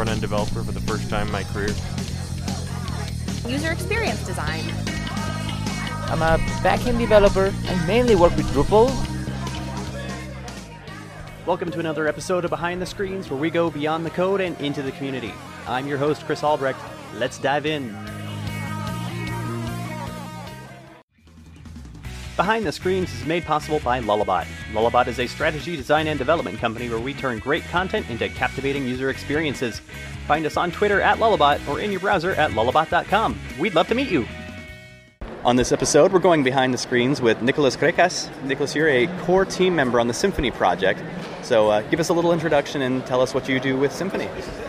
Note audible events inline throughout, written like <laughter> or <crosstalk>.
front end developer for the first time in my career. User experience design. I'm a backend developer. I mainly work with Drupal. Welcome to another episode of Behind the Screens, where we go beyond the code and into the community. I'm your host, Chris Albrecht. Let's dive in. Behind the Screens is made possible by Lullabot. Lullabot is a strategy, design, and development company where we turn great content into captivating user experiences. Find us on Twitter at Lullabot or in your browser at lullabot.com. We'd love to meet you. On this episode, we're going behind the screens with Nicolas Grekas. Nicolas, you're a core team member on the Symfony project. So uh, give us a little introduction and tell us what you do with Symfony.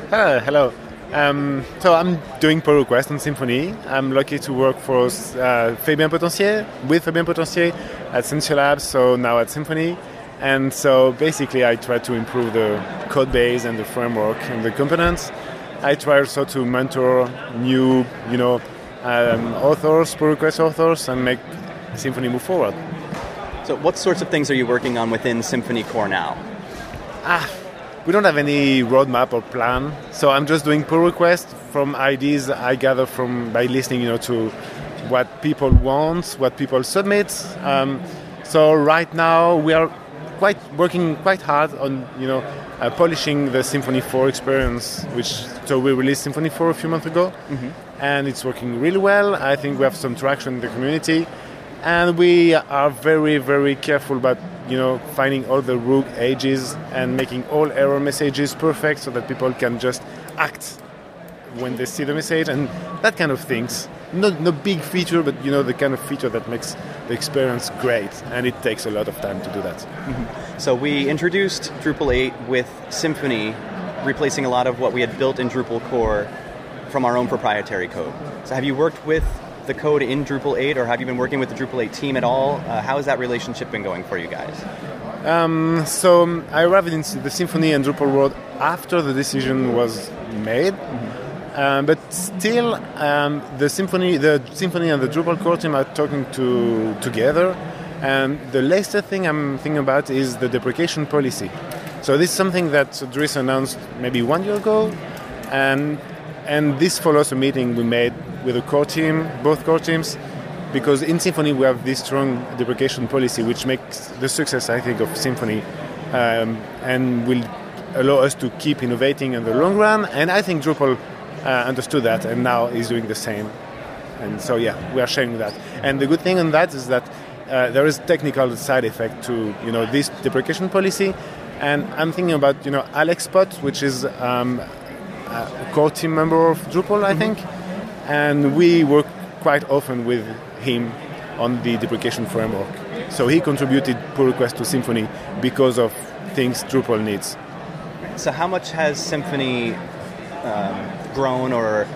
Hello, hello. Um, so I'm doing pull request on Symfony. I'm lucky to work for uh, Fabien Potencier, with Fabien Potencier at Sensio Labs, so now at Symfony. And so basically I try to improve the code base and the framework and the components. I try also to mentor new, you know, um, authors, pull request authors, and make Symfony move forward. So what sorts of things are you working on within Symfony Core now? Ah, we don't have any roadmap or plan, so I'm just doing pull requests from ideas I gather from by listening, you know, to what people want, what people submit. Um, so right now we are quite working quite hard on, you know, uh, polishing the Symfony 4 experience, which so we released Symfony 4 a few months ago, mm-hmm. and it's working really well. I think we have some traction in the community, and we are very very careful about you know finding all the rogue edges and making all error messages perfect so that people can just act when they see the message and that kind of things. not no big feature, but you know the kind of feature that makes the experience great, and it takes a lot of time to do that. Mm-hmm. So we introduced Drupal 8 with Symfony, replacing a lot of what we had built in Drupal core from our own proprietary code. So have you worked with the code in Drupal 8, or have you been working with the Drupal 8 team at all? Uh, how has that relationship been going for you guys? Um, so um, I arrived in the Symfony and Drupal world after the decision was made. Um, but still, um, the Symfony, the Symfony and the Drupal core team are talking to together. And the latest thing I'm thinking about is the deprecation policy. So this is something that Dries announced maybe one year ago, and and this follows a meeting we made with the core team, both core teams, because in Symfony we have this strong deprecation policy, which makes the success, I think, of Symfony, um, and will allow us to keep innovating in the long run. And I think Drupal uh, understood that, and now is doing the same. And so, yeah, we are sharing that. And the good thing on that is that uh, there is technical side effect to you know this deprecation policy. And I'm thinking about you know Alex Pott, which is um, a core team member of Drupal, I mm-hmm. think and we work quite often with him on the deprecation framework. So he contributed pull request to Symfony because of things Drupal needs. So how much has Symfony um, grown or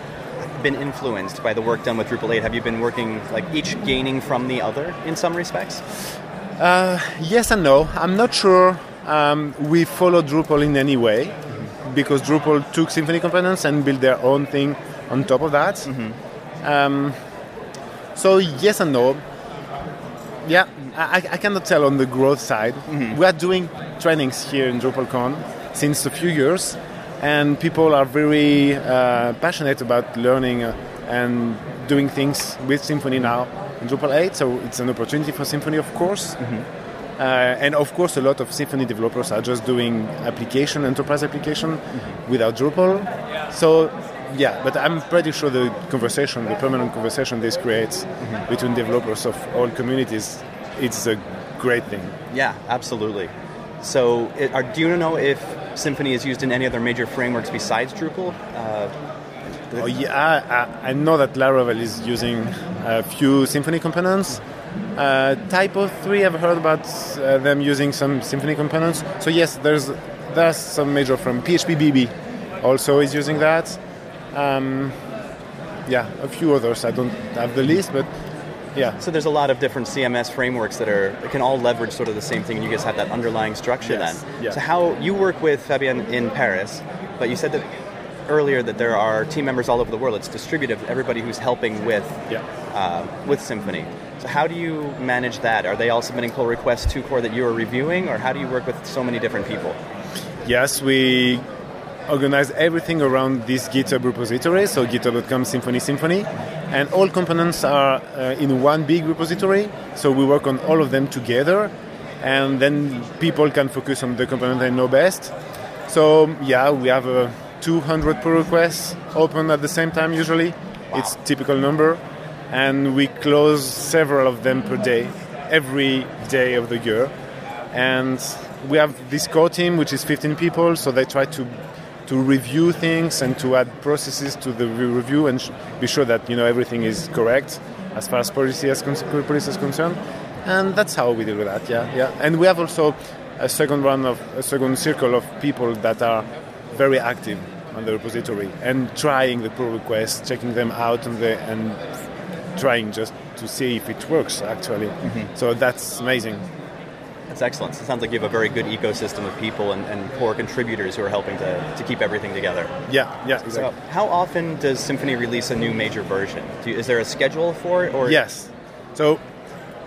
been influenced by the work done with Drupal 8? Have you been working like each gaining from the other in some respects? Uh, yes and no. I'm not sure um, we follow Drupal in any way because Drupal took Symfony components and built their own thing on top of that. Mm-hmm. Um, so yes and no. Yeah, I, I, cannot tell on the growth side. Mm-hmm. We are doing trainings here in DrupalCon since a few years, and people are very uh, passionate about learning uh, and doing things with Symfony now in Drupal 8. So it's an opportunity for Symfony, of course. Mm-hmm. Uh, and of course, a lot of Symfony developers are just doing application, enterprise application, mm-hmm. without Drupal. So yeah, but I'm pretty sure the conversation, the permanent conversation this creates mm-hmm. between developers of all communities, it's a great thing. Yeah, absolutely. So, it, are, do you know if Symfony is used in any other major frameworks besides Drupal? Uh, oh, yeah, I, I, know that Laravel is using a few Symfony components. Uh, TYPO3, I've heard about uh, them using some Symfony components. So yes, there's there's some major from phpBB also is using that. Um, yeah, a few others. I don't have the list, but yeah. So there's a lot of different CMS frameworks that are that can all leverage sort of the same thing, and you guys have that underlying structure yes. then. Yeah. So how you work with Fabien in Paris, but you said that earlier that there are team members all over the world. It's distributed. Everybody who's helping with yeah. uh, with Symfony. So how do you manage that? Are they all submitting pull requests to core that you are reviewing, or how do you work with so many different people? Yes, we organize everything around this GitHub repository, so github.com Symfony Symfony, and all components are uh, in one big repository. So we work on all of them together, and then people can focus on the component they know best. So yeah, we have uh, 200 pull requests open at the same time usually. It's typical number, and we close several of them per day, every day of the year. And we have this core team, which is 15 people, so they try to to review things and to add processes to the review and sh- be sure that you know everything is correct as far as policy is, con- policy is concerned. And that's how we deal with that. Yeah, yeah. And we have also a second round of a second circle of people that are very active on the repository and trying the pull requests, checking them out, and the, and trying just to see if it works actually. Mm-hmm. So that's amazing. That's excellent. So it sounds like you have a very good ecosystem of people and, and core contributors who are helping to, to keep everything together. Yeah, yeah, So, how often does Symfony release a new major version? Do you, is there a schedule for it, or Yes. So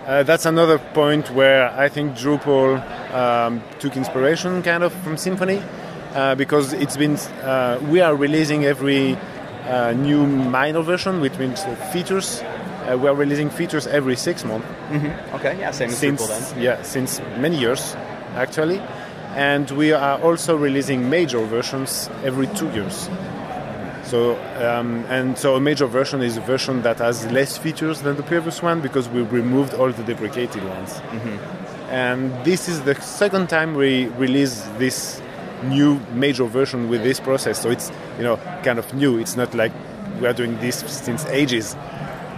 uh, that's another point where I think Drupal um, took inspiration kind of from Symfony uh, because it's been uh, we are releasing every uh, new minor version, which means features. Uh, we are releasing features every six months Okay, yeah, same as since Drupal then. yeah since many years actually, and we are also releasing major versions every two years. So um, and so a major version is a version that has less features than the previous one because we removed all the deprecated ones. And this is the second time we release this new major version with this process. So it's you know kind of new. It's not like we are doing this since ages,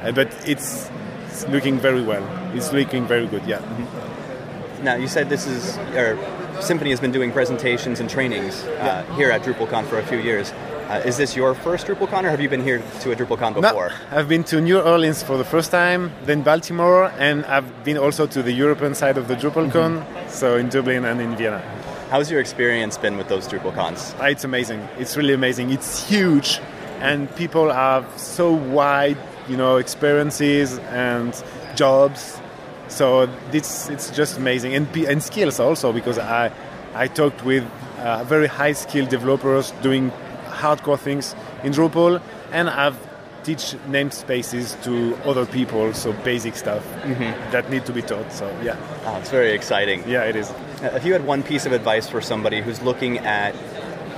but it's, it's looking very well. It's looking very good. Yeah. Now, you said this is, or Symfony has been doing presentations and trainings uh, here at DrupalCon for a few years. Uh, is this your first DrupalCon, or have you been here to a DrupalCon No, before? I've been to New Orleans for the first time, then Baltimore, and I've been also to the European side of the DrupalCon, so in Dublin and in Vienna. How's your experience been with those DrupalCons? It's amazing. It's really amazing. It's huge, and people have so wide, you know, experiences and jobs. So it's it's just amazing, and and skills also because I I talked with uh, very high skilled developers doing hardcore things in Drupal, and I've teach namespaces to other people, so basic stuff that need to be taught. So yeah, Oh, it's very exciting. yeah, it is. If you had one piece of advice for somebody who's looking at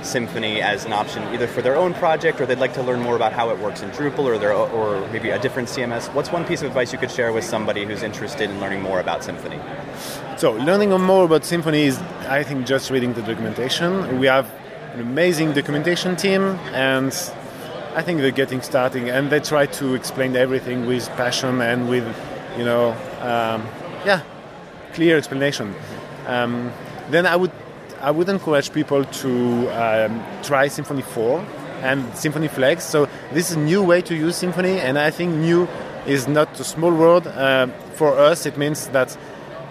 Symfony as an option, either for their own project or they'd like to learn more about how it works in Drupal or their or maybe a different CMS, what's one piece of advice you could share with somebody who's interested in learning more about Symfony? So, learning more about Symfony is, I think, just reading the documentation. We have an amazing documentation team, and I think they're getting starting, and they try to explain everything with passion and with, you know, um, yeah, clear explanation. Um, then I would, I would encourage people to um, try Symfony 4 and Symfony Flex. So this is a new way to use Symfony, and I think new is not a small word. Uh, for us, it means that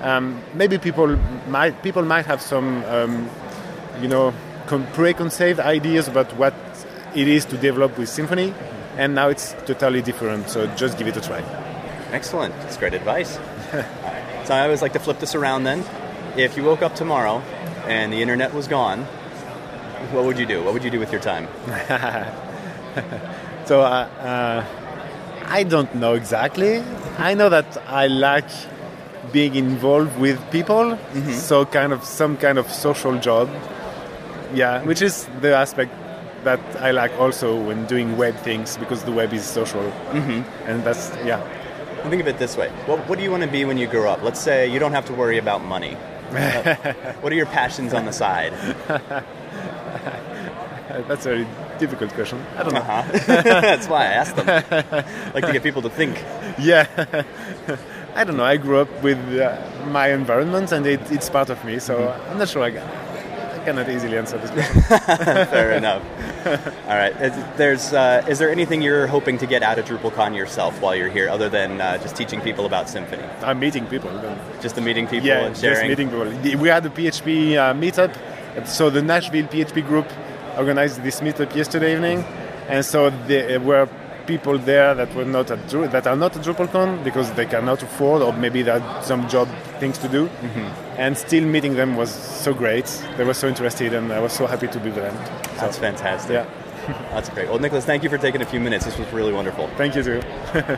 um, maybe people might people might have some um, you know con- preconceived ideas about what it is to develop with Symfony, and now it's totally different. So just give it a try. Excellent. That's great advice. <laughs> So I always like to flip this around then. If you woke up tomorrow and the internet was gone, what would you do? What would you do with your time? <laughs> So uh, uh, I don't know exactly. I know that I like being involved with people, so kind of some kind of social job. Yeah, which is the aspect that I like also when doing web things because the web is social, mm-hmm. and that's yeah. Think of it this way. What, what do you want to be when you grow up? Let's say you don't have to worry about money. <laughs> What are your passions on the side? <laughs> That's a very difficult question. I don't know. Uh-huh. <laughs> That's why I asked them. like to get people to think. Yeah. I don't know. I grew up with uh, my environment, and it, it's part of me. So I'm not sure. I cannot easily answer this question. <laughs> Fair enough. All right. Is, there's, uh, is there anything you're hoping to get out of DrupalCon yourself while you're here, other than uh, just teaching people about Symfony? I'm meeting people. Just the meeting people Yeah, and just meeting people. We had a PHP uh, meetup. So the Nashville PHP group organized this meetup yesterday evening, and so they were people there that were not at that are not at DrupalCon because they cannot afford or maybe they had some job things to do. Mm-hmm. And still meeting them was so great. They were so interested, and I was so happy to be with them. So, That's fantastic. yeah, <laughs> That's great. Well, Nicolas, thank you for taking a few minutes. This was really wonderful. thank you too. <laughs>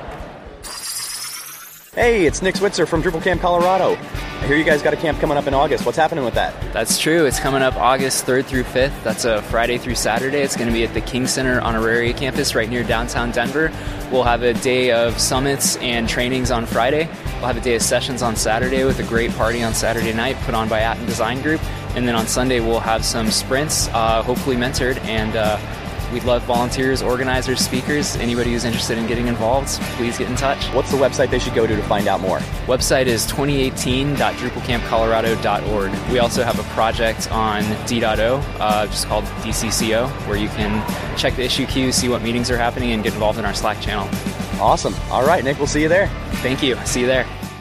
Hey, it's Nick Switzer from Drupal Camp Colorado. Hear you guys got a camp coming up in August. What's happening with that? That's true. It's coming up August 3rd through 5th. That's a Friday through Saturday. It's going to be at the King Center Auraria campus right near downtown Denver. We'll have a day of summits and trainings on Friday. We'll have a day of sessions on Saturday with a great party on Saturday night put on by Aten Design Group. And then on Sunday, we'll have some sprints, uh, hopefully mentored. And uh, we'd love volunteers, organizers, speakers, anybody who's interested in getting involved. Please get in touch. What's the website they should go to to find out more? Website is 2018.drupalcampcolorado.org. We also have a project on D.O, uh, just called DCCO, where you can check the issue queue, see what meetings are happening, and get involved in our Slack channel. Awesome. All right, Nick, we'll see you there. Thank you. See you there.